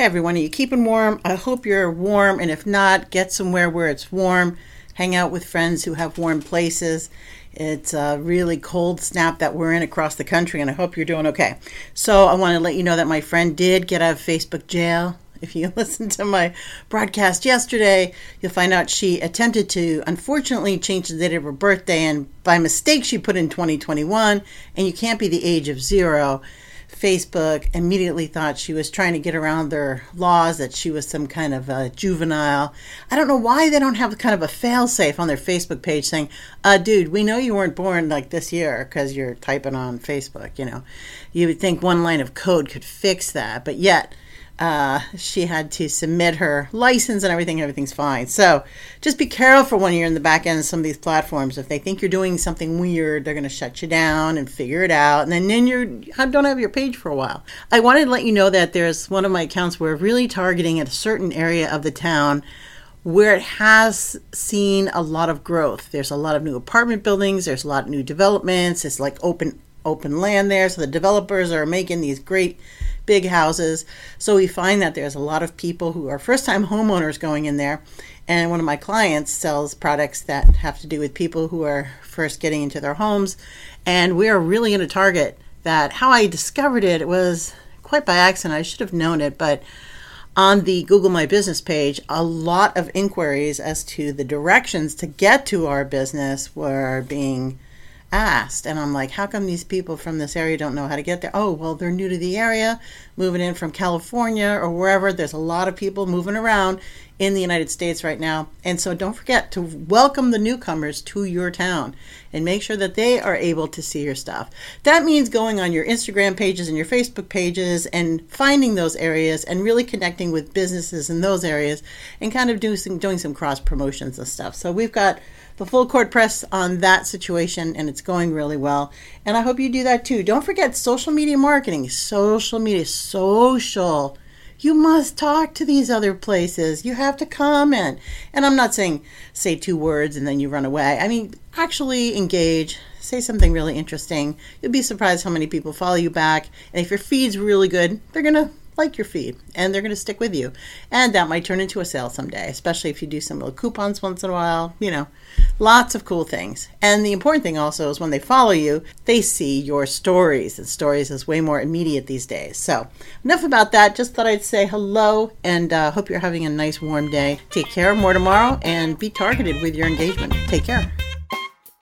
Hey everyone, are you keeping warm? I hope you're warm, and if not, get somewhere where it's warm. Hang out with friends who have warm places. It's a really cold snap that we're in across the country, and I hope you're doing okay. So, I want to let you know that my friend did get out of Facebook jail. If you listened to my broadcast yesterday, you'll find out she attempted to, unfortunately, change the date of her birthday, and by mistake, she put in 2021, and you can't be the age of zero. Facebook immediately thought she was trying to get around their laws, that she was some kind of a juvenile. I don't know why they don't have kind of a failsafe on their Facebook page saying, uh, dude, we know you weren't born like this year because you're typing on Facebook, you know. You would think one line of code could fix that, but yet uh, she had to submit her license and everything. Everything's fine. So just be careful when you're in the back end of some of these platforms. If they think you're doing something weird, they're going to shut you down and figure it out. And then, then you don't have your page for a while. I wanted to let you know that there's one of my accounts where really targeting at a certain area of the town where it has seen a lot of growth. There's a lot of new apartment buildings. There's a lot of new developments. It's like open open land there. So the developers are making these great big houses. So we find that there's a lot of people who are first time homeowners going in there. And one of my clients sells products that have to do with people who are first getting into their homes. And we are really in a target that how I discovered it, was quite by accident. I should have known it, but on the Google My Business page, a lot of inquiries as to the directions to get to our business were being asked. And I'm like, how come these people from this area don't know how to get there? Oh, well, they're new to the area, moving in from California or wherever. There's a lot of people moving around in the United States right now. And so don't forget to welcome the newcomers to your town and make sure that they are able to see your stuff. That means going on your Instagram pages and your Facebook pages and finding those areas and really connecting with businesses in those areas and kind of doing some, doing some cross promotions and stuff. So we've got the full court press on that situation and it's going really well. And I hope you do that too. Don't forget social media marketing, social media, social. You must talk to these other places. You have to comment. And I'm not saying say two words and then you run away. I mean, actually engage, say something really interesting. You'll be surprised how many people follow you back. And if your feed's really good, they're going to like your feed and they're going to stick with you. And that might turn into a sale someday, especially if you do some little coupons once in a while, you know, lots of cool things. And the important thing also is when they follow you, they see your stories. And stories is way more immediate these days. So, enough about that. Just thought I'd say hello and uh, hope you're having a nice warm day. Take care. More tomorrow and be targeted with your engagement. Take care.